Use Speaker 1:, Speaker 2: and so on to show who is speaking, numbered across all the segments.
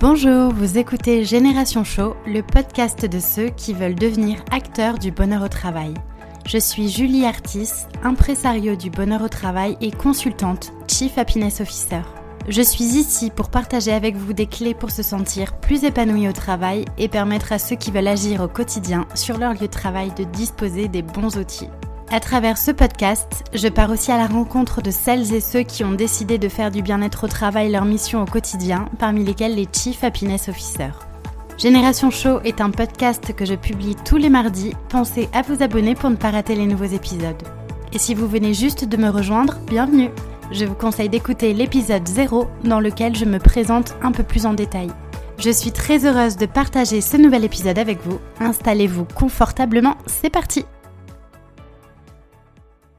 Speaker 1: Bonjour, vous écoutez Génération Show, le podcast de ceux qui veulent devenir acteurs du bonheur au travail. Je suis Julie Artis, impresario du bonheur au travail et consultante, Chief Happiness Officer. Je suis ici pour partager avec vous des clés pour se sentir plus épanoui au travail et permettre à ceux qui veulent agir au quotidien sur leur lieu de travail de disposer des bons outils. À travers ce podcast, je pars aussi à la rencontre de celles et ceux qui ont décidé de faire du bien-être au travail leur mission au quotidien, parmi lesquels les Chief Happiness Officers. Génération Show est un podcast que je publie tous les mardis. Pensez à vous abonner pour ne pas rater les nouveaux épisodes. Et si vous venez juste de me rejoindre, bienvenue Je vous conseille d'écouter l'épisode 0 dans lequel je me présente un peu plus en détail. Je suis très heureuse de partager ce nouvel épisode avec vous. Installez-vous confortablement, c'est parti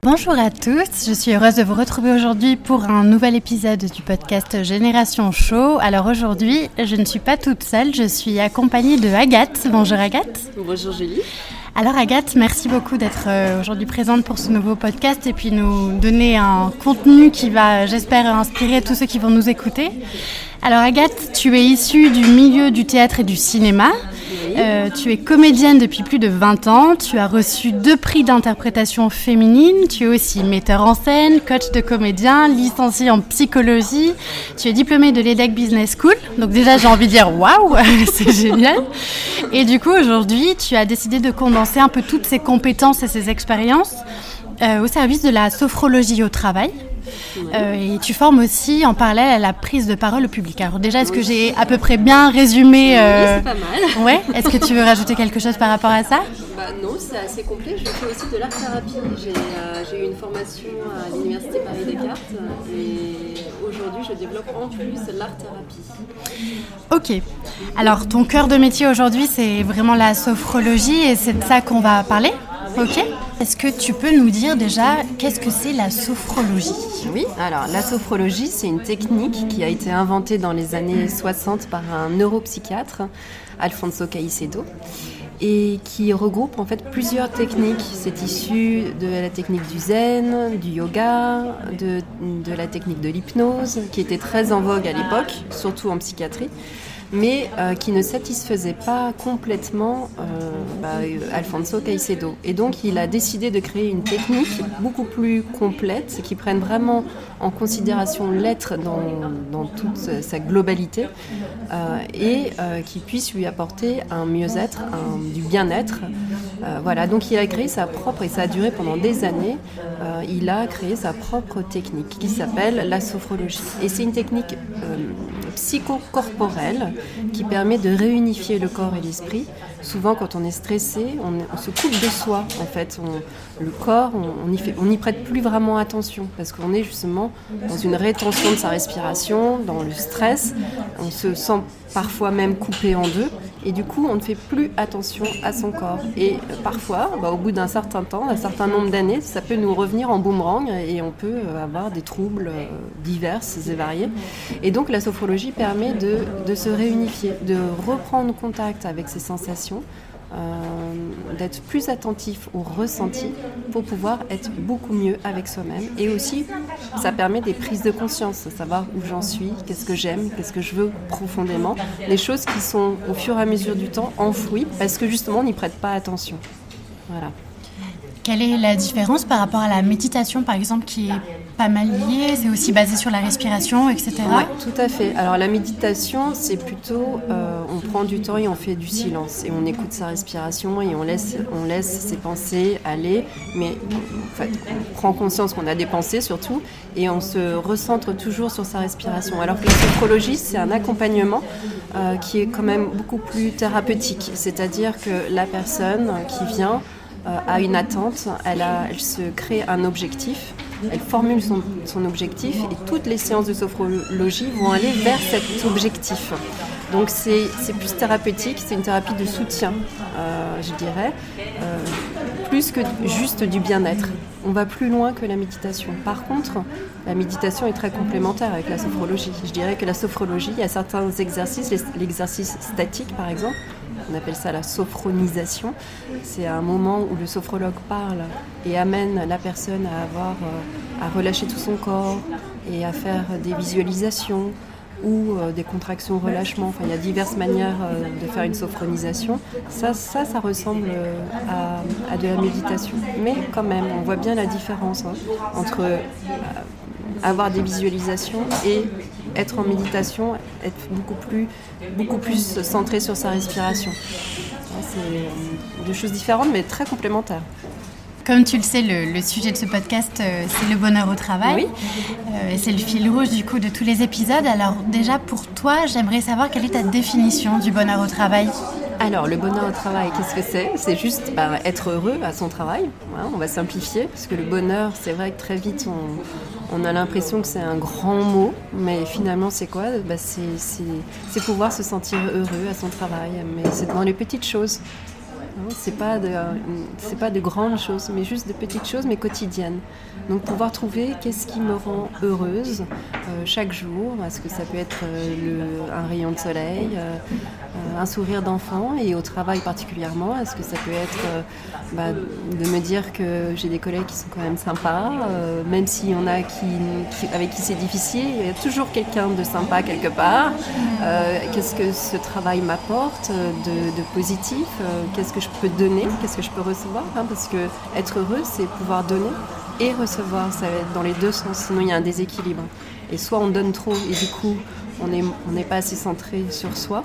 Speaker 1: Bonjour à tous, je suis heureuse de vous retrouver aujourd'hui pour un nouvel épisode du podcast Génération Show. Alors aujourd'hui, je ne suis pas toute seule, je suis accompagnée de Agathe. Bonjour Agathe.
Speaker 2: Bonjour Julie.
Speaker 1: Alors Agathe, merci beaucoup d'être euh, aujourd'hui présente pour ce nouveau podcast et puis nous donner un contenu qui va, j'espère, inspirer tous ceux qui vont nous écouter. Alors Agathe, tu es issue du milieu du théâtre et du cinéma. Euh, tu es comédienne depuis plus de 20 ans, tu as reçu deux prix d'interprétation féminine, tu es aussi metteur en scène, coach de comédien, licenciée en psychologie, tu es diplômée de l'EDEC Business School, donc déjà j'ai envie de dire waouh, c'est génial. Et du coup aujourd'hui tu as décidé de condenser un peu toutes ces compétences et ces expériences euh, au service de la sophrologie au travail. Euh, et tu formes aussi en parallèle à la prise de parole au public. Alors déjà, est-ce que j'ai à peu près bien résumé
Speaker 2: Oui, c'est pas mal.
Speaker 1: Ouais. Est-ce que tu veux rajouter quelque chose par rapport à ça?
Speaker 2: Bah, non, c'est assez complet. Je fais aussi de l'art-thérapie. J'ai euh, j'ai eu une formation à l'Université Paris-Descartes et aujourd'hui, je développe en plus l'art-thérapie.
Speaker 1: Ok. Alors, ton cœur de métier aujourd'hui, c'est vraiment la sophrologie et c'est de ça qu'on va parler? Ok. Est-ce que tu peux nous dire déjà qu'est-ce que c'est la sophrologie?
Speaker 2: Oui, alors la sophrologie, c'est une technique qui a été inventée dans les années 60 par un neuropsychiatre, Alfonso Caicedo, et qui regroupe en fait plusieurs techniques. C'est issu de la technique du zen, du yoga, de, de la technique de l'hypnose, qui était très en vogue à l'époque, surtout en psychiatrie mais euh, qui ne satisfaisait pas complètement euh, bah, Alfonso Caicedo. Et donc il a décidé de créer une technique beaucoup plus complète, qui prenne vraiment en considération l'être dans, toute sa globalité euh, et euh, qui puisse lui apporter un mieux-être, du bien-être. Euh, voilà, donc il a créé sa propre, et ça a duré pendant des années, euh, il a créé sa propre technique qui s'appelle la sophrologie. Et c'est une technique psychocorporelle qui permet de réunifier le corps et l'esprit. Souvent, quand on est stressé, on, on se coupe de soi. En fait, on, le corps, on n'y prête plus vraiment attention parce qu'on est justement dans une rétention de sa respiration, dans le stress. On se sent parfois même coupé en deux. Et du coup, on ne fait plus attention à son corps. Et parfois, bah, au bout d'un certain temps, un certain nombre d'années, ça peut nous revenir en boomerang et on peut avoir des troubles divers et variés. Et donc, la sophrologie permet de, de se réunifier, de reprendre contact avec ses sensations, euh, d'être plus attentif au ressenti pour pouvoir être beaucoup mieux avec soi-même. Et aussi, ça permet des prises de conscience, savoir où j'en suis, qu'est-ce que j'aime, qu'est-ce que je veux profondément. Des choses qui sont au fur et à mesure du temps enfouies parce que justement on n'y prête pas attention. Voilà.
Speaker 1: Quelle est la différence par rapport à la méditation, par exemple, qui est pas mal liée C'est aussi basé sur la respiration, etc.
Speaker 2: Oui, tout à fait. Alors la méditation, c'est plutôt, euh, on prend du temps et on fait du silence et on écoute sa respiration et on laisse, on laisse ses pensées aller, mais on prend conscience qu'on a des pensées surtout et on se recentre toujours sur sa respiration. Alors que la sophrologie, c'est un accompagnement euh, qui est quand même beaucoup plus thérapeutique, c'est-à-dire que la personne qui vient euh, a une attente, elle, se crée un objectif, elle formule son, objectif et toutes les séances de sophrologie vont aller vers cet objectif. Donc c'est plus thérapeutique, c'est une thérapie de soutien, euh, je dirais, euh, plus que juste du bien-être. On va plus loin que la méditation. Par contre, la méditation est très complémentaire avec la sophrologie. Je dirais que la sophrologie, il y a certains exercices, l'exercice statique par exemple, on appelle ça la sophronisation. C'est un moment où le sophrologue parle et amène la personne à avoir, euh, à relâcher tout son corps et à faire des visualisations, ou des contractions relâchement. Enfin, il y a diverses manières de faire une sophronisation. Ça, ça, ça ressemble à, de la méditation. Mais quand même, on voit bien la différence hein, entre avoir des visualisations et être en méditation, être beaucoup plus, beaucoup plus centré sur sa respiration. C'est euh, deux choses différentes mais très complémentaires.
Speaker 1: Comme tu le sais, le, sujet de ce podcast, euh, c'est le bonheur au travail. Oui. Euh, et c'est le fil rouge du coup de tous les épisodes. Alors déjà, pour toi, j'aimerais savoir quelle est ta définition du bonheur au travail?
Speaker 2: Alors, le bonheur au travail, qu'est-ce que c'est? C'est juste bah, être heureux à son travail. on va simplifier, parce que le bonheur, c'est vrai que très vite, on, a l'impression que c'est un grand mot, mais finalement, c'est quoi? Bah, C'est pouvoir se sentir heureux à son travail, mais c'est dans les petites choses. C'est pas de, c'est pas de grandes choses, mais juste de petites choses, mais quotidiennes. Donc pouvoir trouver qu'est-ce qui me rend heureuse euh, chaque jour. Est-ce que ça peut être euh, un rayon de soleil, euh, un sourire d'enfant, et au travail particulièrement. Est-ce que ça peut être bah, de me dire que j'ai des collègues qui sont quand même sympas, même s'il y en a qui, avec qui c'est difficile, il y a toujours quelqu'un de sympa quelque part. qu'est-ce que ce travail m'apporte de, positif Qu'est-ce que peux donner Qu'est-ce que je peux recevoir hein, Parce que être heureux, c'est pouvoir donner et recevoir. Ça va être dans les deux sens, sinon il y a un déséquilibre. Et soit on donne trop et du coup on n'est pas assez centré sur soi,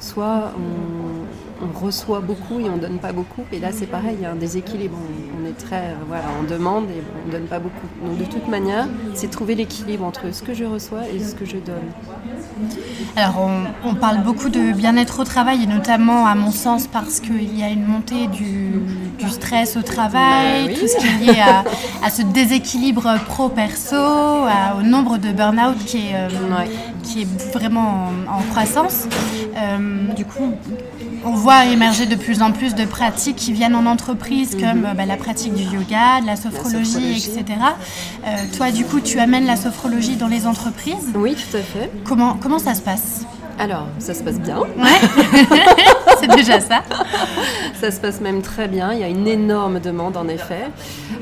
Speaker 2: soit on, reçoit beaucoup et on donne pas beaucoup. Et là c'est pareil, il y a un déséquilibre. On, est très, voilà, on demande et on donne pas beaucoup. Donc de toute manière, c'est trouver l'équilibre entre ce que je reçois et ce que je donne.
Speaker 1: Alors, on, parle beaucoup de bien-être au travail, et notamment, à mon sens, parce qu'il y a une montée du, stress au travail, tout ce qui est lié à, ce déséquilibre pro-perso, au nombre de burn-out qui, est, euh, qui est vraiment en, croissance. Euh, du coup, on voit émerger de plus en plus de pratiques qui viennent en entreprise, mhm. comme bah, la pratique du yoga, de la sophrologie, etc. Euh, toi, du coup, tu amènes la sophrologie dans les entreprises.
Speaker 2: Oui, tout à fait.
Speaker 1: Comment, comment ça se passe?
Speaker 2: Alors, ça se passe bien.
Speaker 1: Ouais. déjà ça.
Speaker 2: ça se passe même très bien. Il y a une énorme demande, en effet.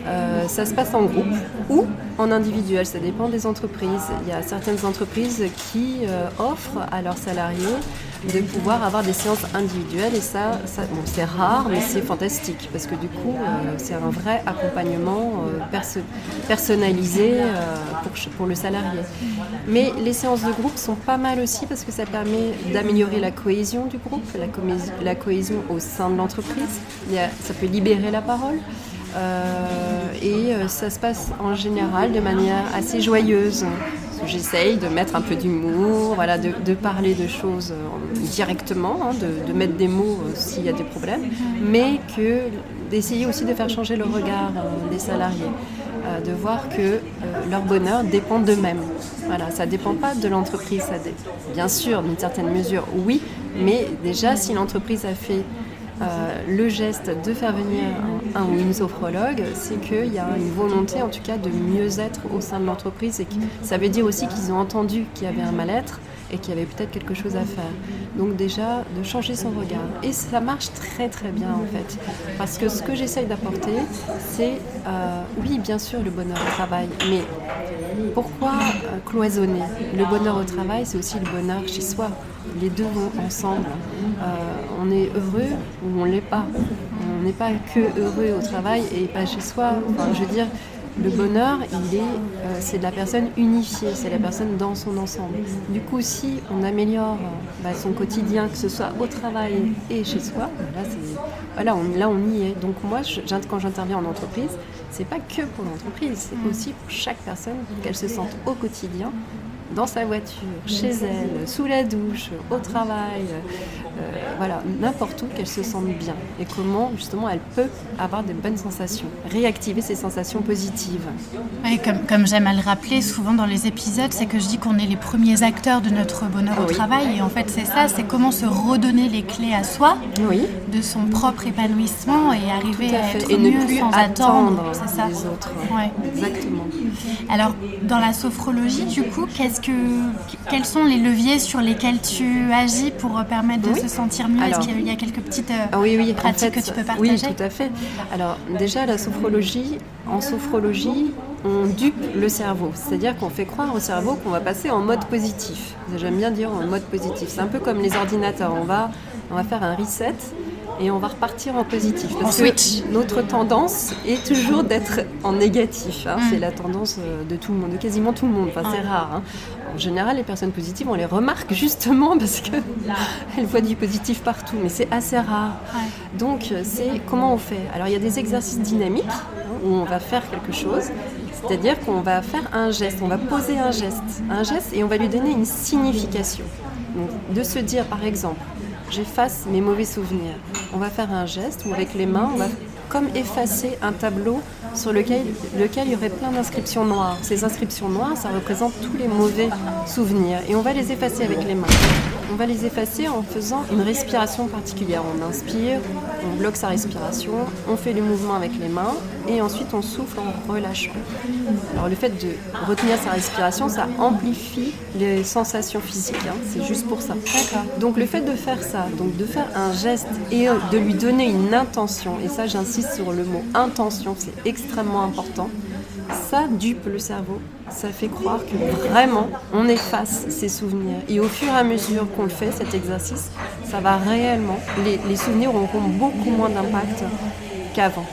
Speaker 2: Euh, ça se passe en groupe ou en individuel. Ça dépend des entreprises. Il y a certaines entreprises qui euh, offrent à leurs salariés de pouvoir avoir des séances individuelles et ça, c'est rare mais c'est fantastique parce que du coup euh, c'est un vrai accompagnement personnalisé pour, pour, le salarié. Mais les séances de groupe sont pas mal aussi parce que ça permet d'améliorer la cohésion du groupe, la cohésion au sein de l'entreprise. Ça peut libérer la parole. Euh, et euh, ça se passe en général de manière assez joyeuse. J'essaye de mettre un peu d'humour, voilà, de, parler de choses euh, directement, hein, de, mettre des mots s'il y a des problèmes, mais que d'essayer aussi de faire changer le regard des salariés, de voir que leur bonheur dépend d'eux-mêmes. Voilà, ça ne dépend pas de l'entreprise, bien sûr, d'une certaine mesure, oui, mais déjà si l'entreprise a fait le geste de faire venir un, ou une sophrologue, c'est qu'il y a une volonté en tout cas de mieux être au sein de l'entreprise et que ça veut dire aussi qu'ils ont entendu qu'il y avait un mal-être et qu'il y avait peut-être quelque chose à faire. Donc déjà, de changer son regard. Et ça marche très très bien en fait. Parce que ce que j'essaye d'apporter, c'est, euh, oui bien sûr, le bonheur au travail, mais pourquoi euh, cloisonner Le bonheur au travail, c'est aussi le bonheur chez soi. Les deux vont ensemble. Euh, on est heureux ou on ne l'est pas. On n'est pas que heureux au travail et pas chez soi. je veux dire, le bonheur, il est, euh, c'est de la personne unifiée, c'est la personne dans son ensemble. Du coup, si on améliore bah, son quotidien, que ce soit au travail et chez soi, là, voilà, on, là, on y est. Donc moi, quand j'interviens en entreprise, c'est pas que pour l'entreprise, c'est aussi pour chaque personne qu'elle se sente au quotidien dans sa voiture, chez elle, sous la douche, au travail, euh, voilà, n'importe où, qu'elle se sente bien. Et comment justement elle peut avoir de bonnes sensations, réactiver ses sensations positives.
Speaker 1: comme, comme j'aime à le rappeler souvent dans les épisodes, c'est que je dis qu'on est les premiers acteurs de notre bonheur au travail. Et en fait, c'est ça, c'est comment se redonner les clés à soi de son propre épanouissement et arriver à, être
Speaker 2: et
Speaker 1: mieux
Speaker 2: ne plus
Speaker 1: sans
Speaker 2: attendre, ça. les autres. Exactement.
Speaker 1: Alors, dans la sophrologie, du coup, qu'est-ce que, quels sont les leviers sur lesquels tu agis pour permettre de se sentir mieux? Est-ce qu'il y a quelques petites euh, ah oui, oui, pratiques que tu peux partager?
Speaker 2: Oui, tout à fait. Alors, déjà, la sophrologie, en sophrologie, on dupe le cerveau. C'est-à-dire qu'on fait croire au cerveau qu'on va passer en mode positif. J'aime bien dire en mode positif. C'est un peu comme les ordinateurs. On va, on va faire un reset et on va repartir en positif.
Speaker 1: Parce que
Speaker 2: notre tendance est toujours d'être en négatif. Hein. Mm. C'est la tendance euh, de tout le monde, de quasiment tout le monde. Enfin, c'est rare. Hein. En général, les personnes positives, on les remarque justement parce qu'elles voient du positif partout, mais c'est assez rare. Donc, c'est comment on fait? Alors, il y a des exercices dynamiques hein, où on va faire quelque chose. C'est-à-dire qu'on va faire un geste, on va poser un geste, un geste et on va lui donner une signification. Donc, de se dire par exemple, j'efface mes mauvais souvenirs. On va faire un geste où avec les mains, on va comme effacer un tableau sur lequel, lequel il y aurait plein d'inscriptions noires. Ces inscriptions noires, ça représente tous les mauvais souvenirs. Et on va les effacer avec les mains. On va les effacer en faisant une respiration particulière. On inspire, on bloque sa respiration, on fait le mouvement avec les mains et ensuite on souffle en relâchant. Alors le fait de retenir sa respiration, ça amplifie les sensations physiques. Hein. C'est juste pour ça. Donc le fait de faire ça, donc de faire un geste et de lui donner une intention, et ça j'insiste sur le mot intention, c'est extrêmement important ça dupe le cerveau. Ça fait croire que vraiment on efface ses souvenirs. Et au fur et à mesure qu'on le fait, cet exercice, ça va réellement. Les, souvenirs auront beaucoup moins d'impact qu'avant.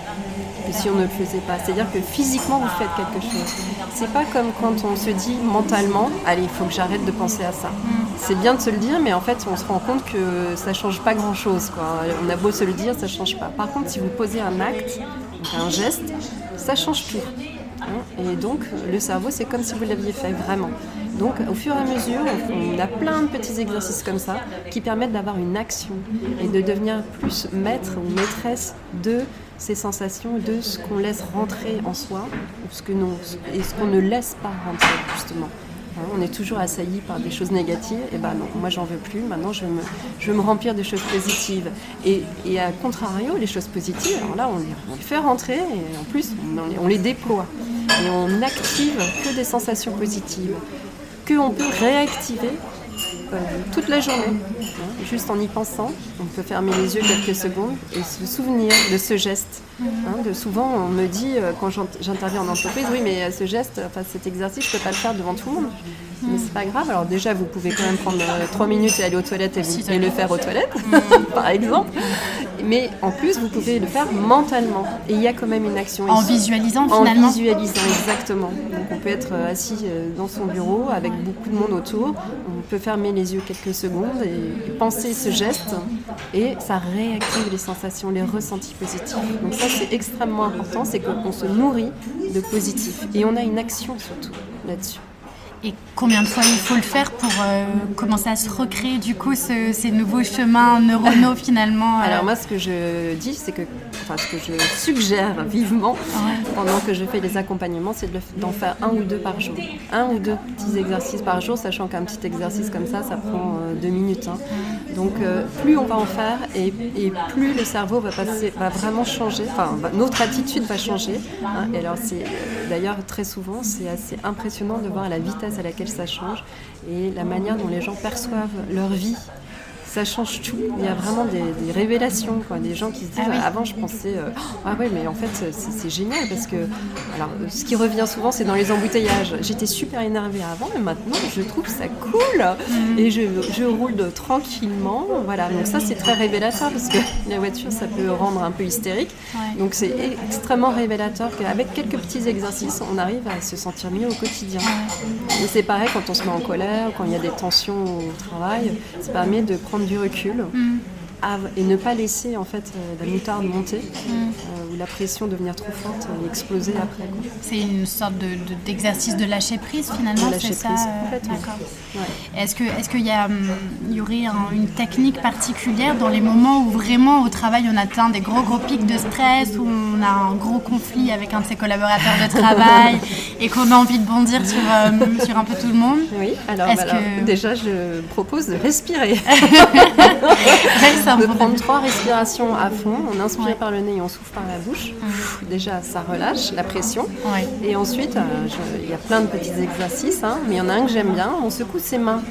Speaker 2: Que si on ne le faisait pas. C'est-à-dire que physiquement vous faites quelque chose. C'est pas comme quand on se dit mentalement, allez, il faut que j'arrête de penser à ça. C'est bien de se le dire, mais en fait on se rend compte que ça change pas grand-chose. On a beau se le dire, ça change pas. Par contre, si vous posez un acte, un geste, ça change tout. Hein, et donc, le cerveau, c'est comme si vous l'aviez fait vraiment. Donc, au fur et à mesure, on a plein de petits exercices comme ça qui permettent d'avoir une action et de devenir plus maître ou maîtresse de ces sensations, de ce qu'on laisse rentrer en soi ce que et ce qu'on ne laisse pas rentrer, justement. Hein, on est toujours assailli par des choses négatives. Et ben non, moi j'en veux plus. Maintenant, je veux me, remplir de choses positives. Et, à contrario, les choses positives, là, on les, fait rentrer et en plus, on, les déploie. Et on n'active que des sensations positives qu'on peut réactiver euh, toute la journée. Hein, juste en y pensant, on peut fermer les yeux quelques secondes et se souvenir de ce geste. Hein, de souvent, on me dit euh, quand j'interviens en entreprise, oui, mais ce geste, enfin cet exercice, je ne peux pas le faire devant tout le monde. Mais c'est pas grave. Alors déjà, vous pouvez quand même prendre euh, trois minutes et aller aux toilettes et, le faire aux toilettes, par exemple. Mais en plus, vous pouvez le faire mentalement. Et il y a quand même une action.
Speaker 1: En visualisant finalement.
Speaker 2: En visualisant, exactement. Donc on peut être euh, assis euh, dans son bureau avec beaucoup de monde autour. On peut fermer les yeux quelques secondes et penser ce geste. Et ça réactive les sensations, les ressentis positifs. Donc ça, c'est extrêmement important. C'est qu'on se nourrit de positif. Et on a une action surtout là-dessus.
Speaker 1: Et combien de fois il faut le faire pour euh, commencer à se recréer du coup ces nouveaux chemins neuronaux finalement
Speaker 2: euh Alors moi ce que je dis c'est que, enfin ce que je suggère vivement pendant que je fais les accompagnements c'est d'en faire un ou deux par jour. Un ou deux petits exercices par jour sachant qu'un petit exercice comme ça ça prend euh, deux minutes. Hein. Donc plus on va en faire et, plus le cerveau va, passer, va vraiment changer, enfin notre attitude va changer. Hein. Et alors c'est d'ailleurs très souvent c'est assez impressionnant de voir la vitesse à laquelle ça change et la manière dont les gens perçoivent leur vie ça change tout. Il y a vraiment des, révélations, quoi. des gens qui se disent ah avant je pensais euh, ah ouais mais en fait c'est génial parce que alors ce qui revient souvent c'est dans les embouteillages. J'étais super énervée avant mais maintenant je trouve ça cool mm. et je, je, roule tranquillement. Voilà donc ça c'est très révélateur parce que la voiture ça peut rendre un peu hystérique. Donc c'est extrêmement révélateur qu'avec quelques petits exercices on arrive à se sentir mieux au quotidien. Et c'est pareil quand on se met en colère, quand il y a des tensions au travail, ça permet de prendre du recul. Mm et ne pas laisser en fait euh, la moutarde monter mm. euh, ou la pression devenir trop forte et exploser après.
Speaker 1: C'est une sorte d'exercice de, lâcher prise finalement,
Speaker 2: c'est ça euh,
Speaker 1: Est-ce que est-ce qu'il y, hum, y aurait une technique particulière dans les moments où vraiment au travail on atteint des gros gros pics de stress, où on a un gros conflit avec un de ses collaborateurs de travail et qu'on a envie de bondir sur, sur un peu tout le monde
Speaker 2: Oui, alors, bah déjà je propose de respirer. de prendre trois respirations à fond. On inspire par le nez et on souffle par la bouche. Déjà, ça relâche la pression. Et ensuite, euh, il y a plein de petits exercices, hein, mais il y en a un que j'aime bien. On secoue ses mains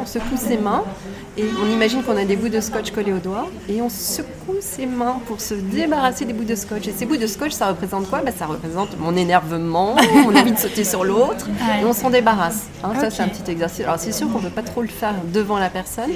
Speaker 2: On secoue ses mains et on imagine qu'on a des bouts de scotch collés aux doigts et on secoue ses mains pour se débarrasser des bouts de scotch. Et ces bouts de scotch, ça représente quoi? Bah, Ça représente mon énervement, mon envie de sauter sur l'autre et on s'en débarrasse. Hein, Ça, c'est un petit exercice. Alors, c'est sûr qu'on ne peut pas trop le faire devant la personne,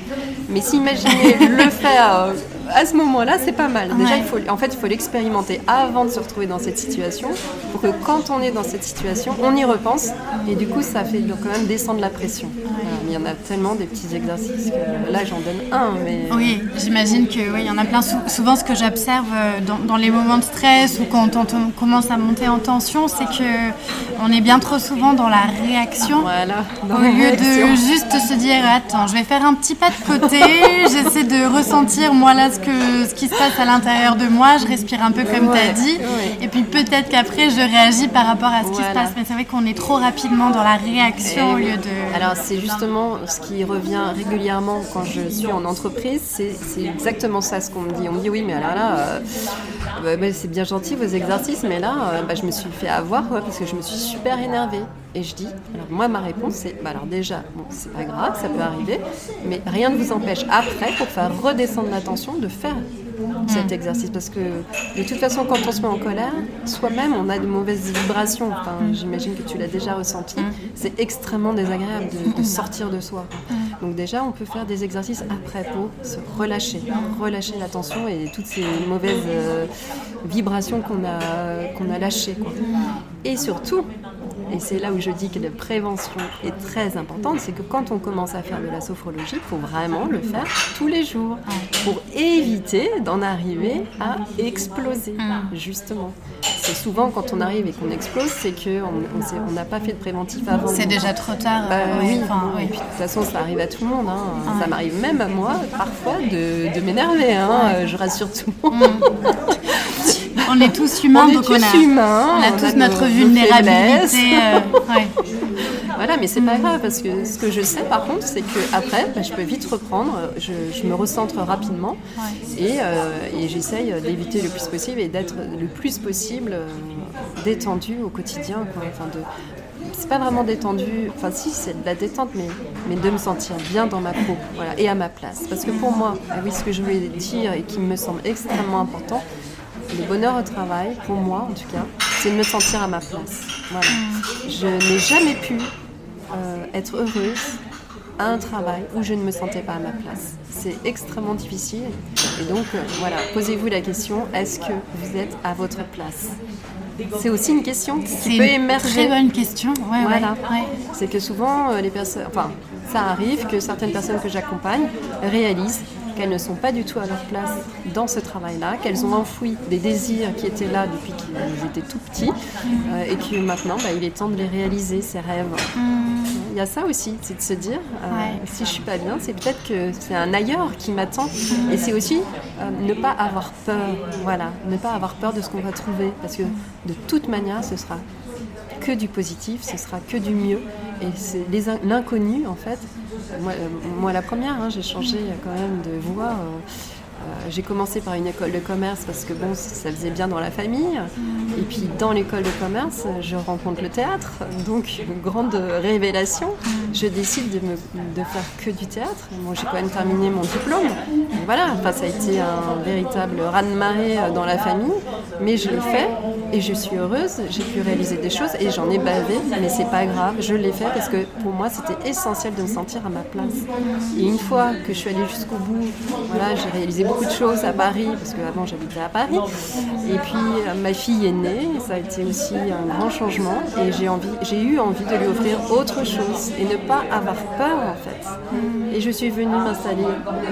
Speaker 2: mais s'imaginer le faire euh, à ce moment-là, c'est pas mal. Déjà, il faut, en fait, il faut l'expérimenter avant de se retrouver dans cette situation pour que quand on est dans cette situation, on y repense et du coup, ça fait donc quand même descendre la pression. Voilà, y en a tellement des petits exercices que là, j'en donne un, mais
Speaker 1: Oui, j'imagine que oui, il y en a plein. Sou- souvent, ce que j'observe euh, dans, dans les moments de stress ou quand on, on commence à monter en tension, c'est que on est bien trop souvent dans la réaction.
Speaker 2: voilà. dans
Speaker 1: Au lieu de juste se dire attends, je vais faire un petit pas de côté, j'essaie de ressentir moi là ce que ce qui se passe à l'intérieur de moi, je respire un peu comme tu as dit,
Speaker 2: ouais.
Speaker 1: et puis peut-être qu'après je réagis par rapport à ce qui se passe. Mais c'est vrai qu'on est trop rapidement dans la réaction au lieu de.
Speaker 2: Alors c'est justement ce qui revient régulièrement quand je suis en entreprise, c'est exactement ça ce qu'on me dit. On me dit oui mais alors là, euh, c'est bien gentil vos exercices, mais là euh, bah, je me suis fait avoir parce que je me suis super énervée. Et je dis, alors moi ma réponse c'est, bah, alors déjà, c'est pas grave, ça peut arriver, mais rien ne vous empêche après pour faire redescendre la tension de faire cet exercice parce que de toute façon quand on se met en colère soi-même on a de mauvaises vibrations. Enfin j'imagine que tu l'as déjà ressenti. C'est extrêmement désagréable de, de sortir de soi. Donc déjà on peut faire des exercices après pour se relâcher relâcher la tension et toutes ces mauvaises euh, vibrations qu'on a qu'on a lâchées quoi. et surtout et c'est là où je dis que la prévention est très importante, c'est que quand on commence à faire de la sophrologie, il faut vraiment le faire tous les jours pour éviter d'en arriver à exploser, justement. C'est souvent quand on arrive et qu'on explose, c'est qu'on on s'est- on n'a pas fait de préventif avant.
Speaker 1: C'est déjà trop tard.
Speaker 2: Bah
Speaker 1: euh,
Speaker 2: oui,
Speaker 1: enfin,
Speaker 2: bon,
Speaker 1: oui.
Speaker 2: et puis de toute façon ça arrive à tout le monde. hein. Ça m'arrive même à moi parfois de, de m'énerver, hein. Je rassure tout le monde.
Speaker 1: On est tous humains,
Speaker 2: on est
Speaker 1: donc
Speaker 2: tous
Speaker 1: on a,
Speaker 2: humains,
Speaker 1: on a
Speaker 2: on
Speaker 1: tous
Speaker 2: a
Speaker 1: notre
Speaker 2: nos-
Speaker 1: vulnérabilité. euh, ouais.
Speaker 2: Voilà, mais c'est pas grave parce que ce que je sais par contre, c'est que après, bah, je peux vite reprendre, je, je me recentre rapidement et, euh, et j'essaye d'éviter le plus possible et d'être le plus possible euh, détendu au quotidien. Quoi. Enfin, de, c'est pas vraiment détendu, enfin si c'est de la détente, mais, mais de me sentir bien dans ma peau voilà, et à ma place. Parce que pour moi, ah oui, ce que je voulais dire et qui me semble extrêmement important, le bonheur au travail, pour moi en tout cas, c'est de me sentir à ma place. Voilà. Je n'ai jamais pu euh, être heureuse à un travail où je ne me sentais pas à ma place. C'est extrêmement difficile. Et donc, euh, voilà, posez-vous la question, est-ce que vous êtes à votre place? C'est aussi une question
Speaker 1: C'est
Speaker 2: qui peut
Speaker 1: une
Speaker 2: émerger.
Speaker 1: très bonne question. Ouais,
Speaker 2: Voilà.
Speaker 1: ouais, ouais.
Speaker 2: C'est que souvent, euh, les personnes, enfin, ça arrive que certaines personnes que j'accompagne réalisent qu'elles ne sont pas du tout à leur place dans ce travail-là, qu'elles ont enfoui des désirs qui étaient là depuis qu'ils étaient tout petits, euh, et que maintenant, bah, il est temps de les réaliser, ces rêves. Il y a ça aussi, c'est de se dire, euh,
Speaker 1: Ouais.
Speaker 2: si je suis pas bien, c'est peut-être que c'est un ailleurs qui m'attend. Et c'est aussi euh, ne pas avoir peur, voilà, ne pas avoir peur de ce qu'on va trouver, parce que de toute manière, ce sera que du positif, ce sera que du mieux. Et c'est l'inconnu, en fait. Moi, euh, moi, la première, hein, j'ai changé euh, quand même de voie. Euh, j'ai commencé par une école de commerce parce que bon, ça faisait bien dans la famille. Et puis dans l'école de commerce, je rencontre le théâtre. Donc, grande révélation. Je décide de, me, de faire que du théâtre. Bon, j'ai quand même terminé mon diplôme. Voilà, enfin, ça a été un véritable raz-de-marée euh, dans la famille. Mais je l'ai fait et je suis heureuse. J'ai pu réaliser des choses et j'en ai bavé. Mais c'est pas grave, je l'ai fait parce que pour moi, c'était essentiel de me sentir à ma place. Et une fois que je suis allée jusqu'au bout, voilà, j'ai réalisé beaucoup de choses à Paris parce qu'avant j'habitais à Paris. Et puis euh, ma fille est née, ça a été aussi un grand changement et j'ai envie, j'ai eu envie de lui offrir autre chose et ne pas avoir peur en fait. Et je suis venue m'installer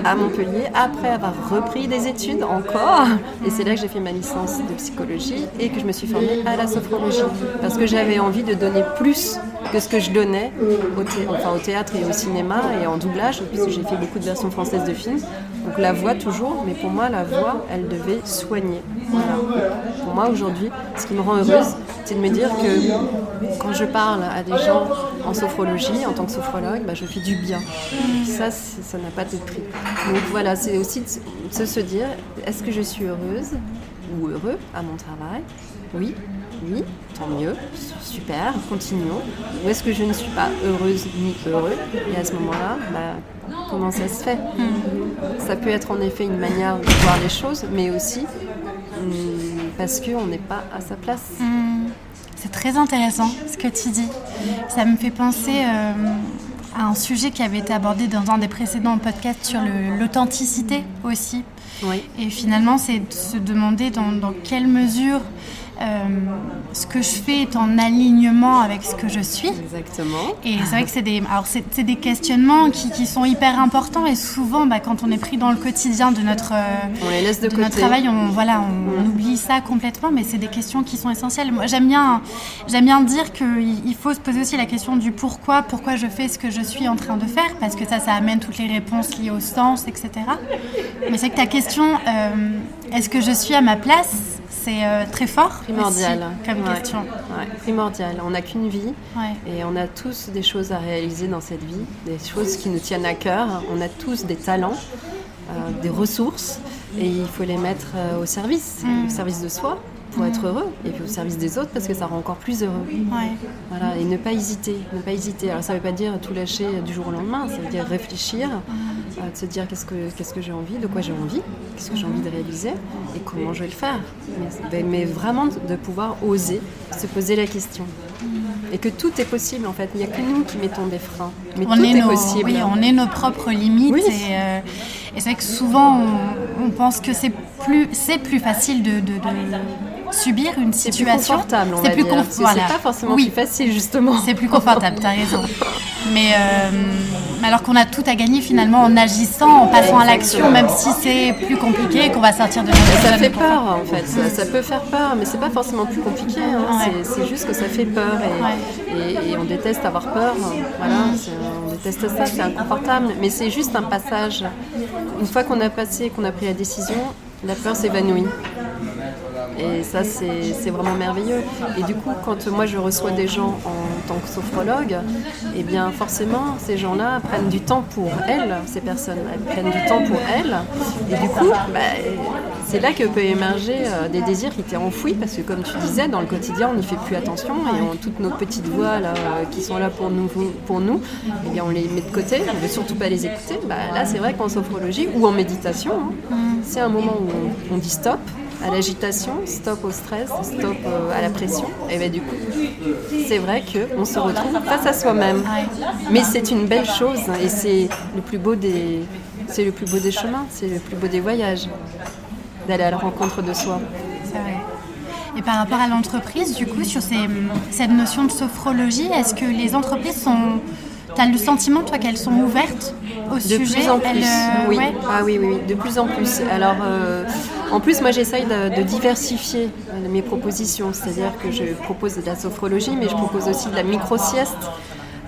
Speaker 2: à Montpellier après avoir repris des études encore. Et c'est là que j'ai fait ma licence de psychologie et que je me suis formée à la sophrologie parce que j'avais envie de donner plus que ce que je donnais au, théâtre et au cinéma et en doublage, puisque j'ai fait beaucoup de versions françaises de films. Donc la voix toujours, mais pour moi la voix, elle devait soigner. Voilà. Pour moi aujourd'hui, ce qui me rend heureuse, c'est de me dire que quand je parle à des gens en sophrologie, en tant que sophrologue, bah, je fais du bien. Ça, ça n'a pas de prix. Donc voilà, c'est aussi de se dire, est-ce que je suis heureuse ou heureux à mon travail? Oui. Oui, tant mieux, super, continuons. Où est-ce que je ne suis pas heureuse ni heureux Et à ce moment-là, bah, comment ça se fait hmm. Ça peut être en effet une manière de voir les choses, mais aussi hmm, parce qu'on n'est pas à sa place. Hmm.
Speaker 1: C'est très intéressant ce que tu dis. Ça me fait penser euh, à un sujet qui avait été abordé dans un des précédents podcasts sur l'authenticité aussi. Et finalement, c'est de se demander dans, dans quelle mesure euh, ce que je fais est en alignement avec ce que je suis.
Speaker 2: Exactement.
Speaker 1: Et c'est vrai que c'est des, alors c'est, des questionnements qui, qui, sont hyper importants et souvent, bah, quand on est pris dans le quotidien de notre,
Speaker 2: on les laisse de,
Speaker 1: côté. notre travail, on, voilà, on, oublie ça complètement, mais c'est des questions qui sont essentielles. Moi, j'aime bien, j'aime bien dire qu'il il faut se poser aussi la question du pourquoi, pourquoi je fais ce que je suis en train de faire, parce que ça, ça amène toutes les réponses liées au sens, etc. Mais c'est que ta question, euh, est-ce que je suis à ma place? C'est euh, très fort.
Speaker 2: Primordial.
Speaker 1: comme question.
Speaker 2: primordial. On n'a qu'une vie et on a tous des choses à réaliser dans cette vie, des choses qui nous tiennent à cœur. On a tous des talents, euh, des ressources et il faut les mettre euh, au service, mm. au service de soi pour être heureux et puis au service des autres parce que ça rend encore plus heureux. Voilà, et ne pas hésiter, ne pas hésiter. Alors ça ne veut pas dire tout lâcher du jour au lendemain, ça veut dire réfléchir, euh, de se dire qu'est-ce que, qu'est-ce que j'ai envie, de quoi j'ai envie, qu'est-ce que j'ai envie de réaliser et comment je vais le faire. Mais, mais vraiment de pouvoir oser se poser la question et que tout est possible en fait. Il n'y a que nous qui mettons des freins. Mais
Speaker 1: on
Speaker 2: tout
Speaker 1: est,
Speaker 2: possible.
Speaker 1: Oui, on est nos propres limites. Et, euh, et c'est vrai que souvent on, pense que c'est plus, c'est plus facile de, de, subir une situation.
Speaker 2: C'est plus confortable. C'est pas forcément plus facile justement.
Speaker 1: C'est plus confortable, tu as raison. Mais euh, alors qu'on a tout à gagner finalement en agissant, en passant à l'action, même si c'est plus compliqué, qu'on va sortir de
Speaker 2: Ça fait peur en fait, ça, peut faire peur, mais c'est pas forcément plus compliqué. Hein. C'est juste que ça fait peur et, on déteste avoir peur. Voilà, on déteste ça, c'est inconfortable, mais c'est juste un passage. Une fois qu'on a passé, qu'on a pris la décision, la peur s'évanouit. Et ça, c'est vraiment merveilleux. Et du coup, quand moi je reçois des gens en tant que sophrologue, eh bien forcément, ces gens-là prennent du temps pour elles, ces personnes. Elles prennent du temps pour elles. Et du coup, bah, c'est là que peut émerger euh, des désirs qui étaient enfouis, parce que comme tu disais, dans le quotidien, on n'y fait plus attention. Et toutes nos petites voix là, qui sont là pour nous, pour nous eh bien, on les met de côté. On ne veut surtout pas les écouter. Bah, là, c'est vrai qu'en sophrologie ou en méditation, hein, c'est un moment où on dit stop à l'agitation, stop au stress, stop euh, à la pression. Et bien du coup, c'est vrai qu'on se retrouve face à soi-même. Mais c'est une belle chose et c'est le plus beau des, c'est le plus beau des chemins, c'est le plus beau des voyages, d'aller à la rencontre de soi.
Speaker 1: C'est vrai. Et par rapport à l'entreprise, du coup, sur cette notion de sophrologie, est-ce que les entreprises sont tu as le sentiment, toi, qu'elles sont ouvertes au
Speaker 2: de
Speaker 1: sujet?
Speaker 2: De plus en plus, euh, oui. Ah oui, oui, de plus en plus. Alors, euh, en plus, moi, j'essaye de, diversifier euh, mes propositions. C'est-à-dire que je propose de la sophrologie, mais je propose aussi de la micro-sieste.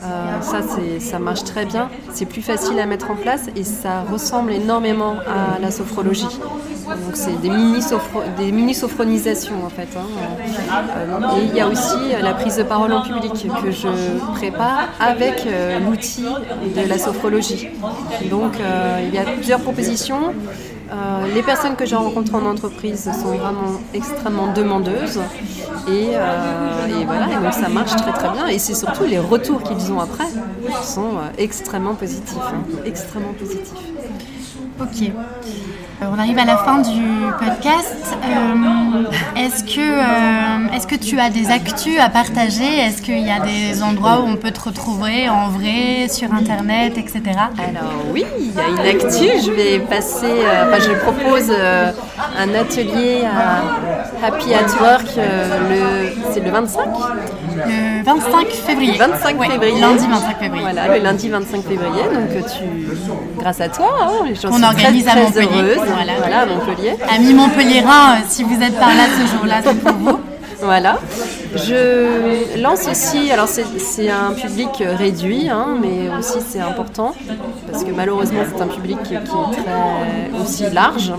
Speaker 2: ça, ça marche très bien. C'est plus facile à mettre en place et ça ressemble énormément à la sophrologie. Donc c'est des mini, sophronisations en fait. Hein. Euh, et il y a aussi euh, la prise de parole en public que je prépare avec euh, l'outil de la sophrologie. Donc il y a plusieurs propositions. Les personnes que j'ai rencontrées en entreprise sont vraiment extrêmement demandeuses et, voilà, et donc ça marche très très bien et c'est surtout les retours qu'ils ont après sont extrêmement positifs, hein. extrêmement positifs.
Speaker 1: Ok. Euh, on arrive à la fin du podcast. Euh, est-ce que, euh, est que tu as des actus à partager? Est-ce qu'il y a des endroits où on peut te retrouver en vrai, sur Internet, etc.
Speaker 2: Alors oui, il y a une actu. Je vais passer, enfin, je propose un atelier à Happy at Work. c'est le 25
Speaker 1: Le 25 février.
Speaker 2: 25 février.
Speaker 1: Lundi 25 février.
Speaker 2: Voilà, le lundi 25 février. Donc tu, grâce à toi, hein,
Speaker 1: les gens on organise très, très heureuses.
Speaker 2: Voilà, à Montpellier.
Speaker 1: Amis montpelliérains, euh, si vous êtes par là ce jour-là, c'est pour vous.
Speaker 2: Voilà. Je lance aussi, alors c'est un public réduit, hein, mais aussi c'est important, parce que malheureusement c'est un public qui, est très aussi large,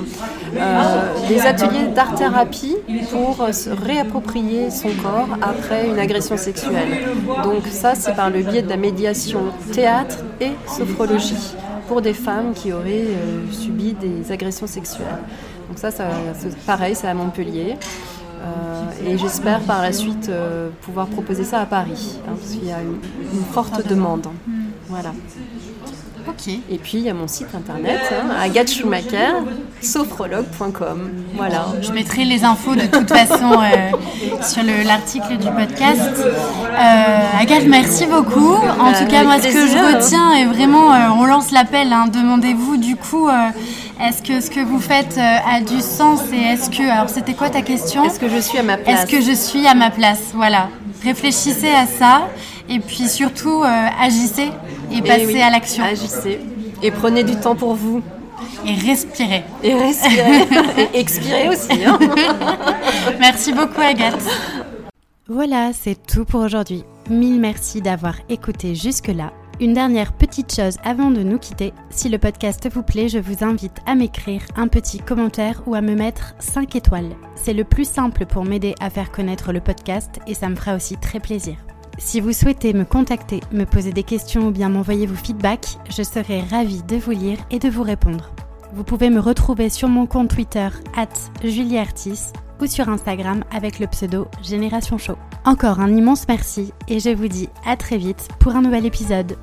Speaker 2: euh, des ateliers d'art-thérapie pour se réapproprier son corps après une agression sexuelle. Donc ça c'est par le biais de la médiation théâtre et sophrologie pour des femmes qui auraient euh, subi des agressions sexuelles. Donc ça, ça pareil, c'est à Montpellier. Et j'espère par la suite pouvoir proposer ça à Paris, hein, parce qu'il y a une, forte demande. Voilà. Et puis il y a mon site internet, hein, Agathe Schumacher, sophrologue.com. Voilà.
Speaker 1: Je mettrai les infos de toute façon euh, sur l'article du podcast. Euh, Agathe, merci beaucoup. En bah, tout cas, moi, ce que je retiens est vraiment, euh, on lance l'appel. Hein, demandez-vous du coup, est-ce que ce que vous faites a du sens et est-ce que, alors c'était quoi ta question?
Speaker 2: Est-ce que je suis à ma place?
Speaker 1: Est-ce que je suis à ma place? Voilà. Réfléchissez à ça et puis surtout agissez et, passez à l'action.
Speaker 2: Agissez et prenez du temps pour vous.
Speaker 1: Et respirez.
Speaker 2: Et respirez. et expirez aussi. Hein.
Speaker 1: merci beaucoup Agathe. Voilà, c'est tout pour aujourd'hui. Mille merci d'avoir écouté jusque-là. Une dernière petite chose avant de nous quitter. Si le podcast vous plaît, je vous invite à m'écrire un petit commentaire ou à me mettre 5 étoiles. C'est le plus simple pour m'aider à faire connaître le podcast et ça me fera aussi très plaisir. Si vous souhaitez me contacter, me poser des questions ou bien m'envoyer vos feedbacks, je serai ravie de vous lire et de vous répondre. Vous pouvez me retrouver sur mon compte Twitter, at julieartis, ou sur Instagram avec le pseudo Génération Show. Encore un immense merci et je vous dis à très vite pour un nouvel épisode.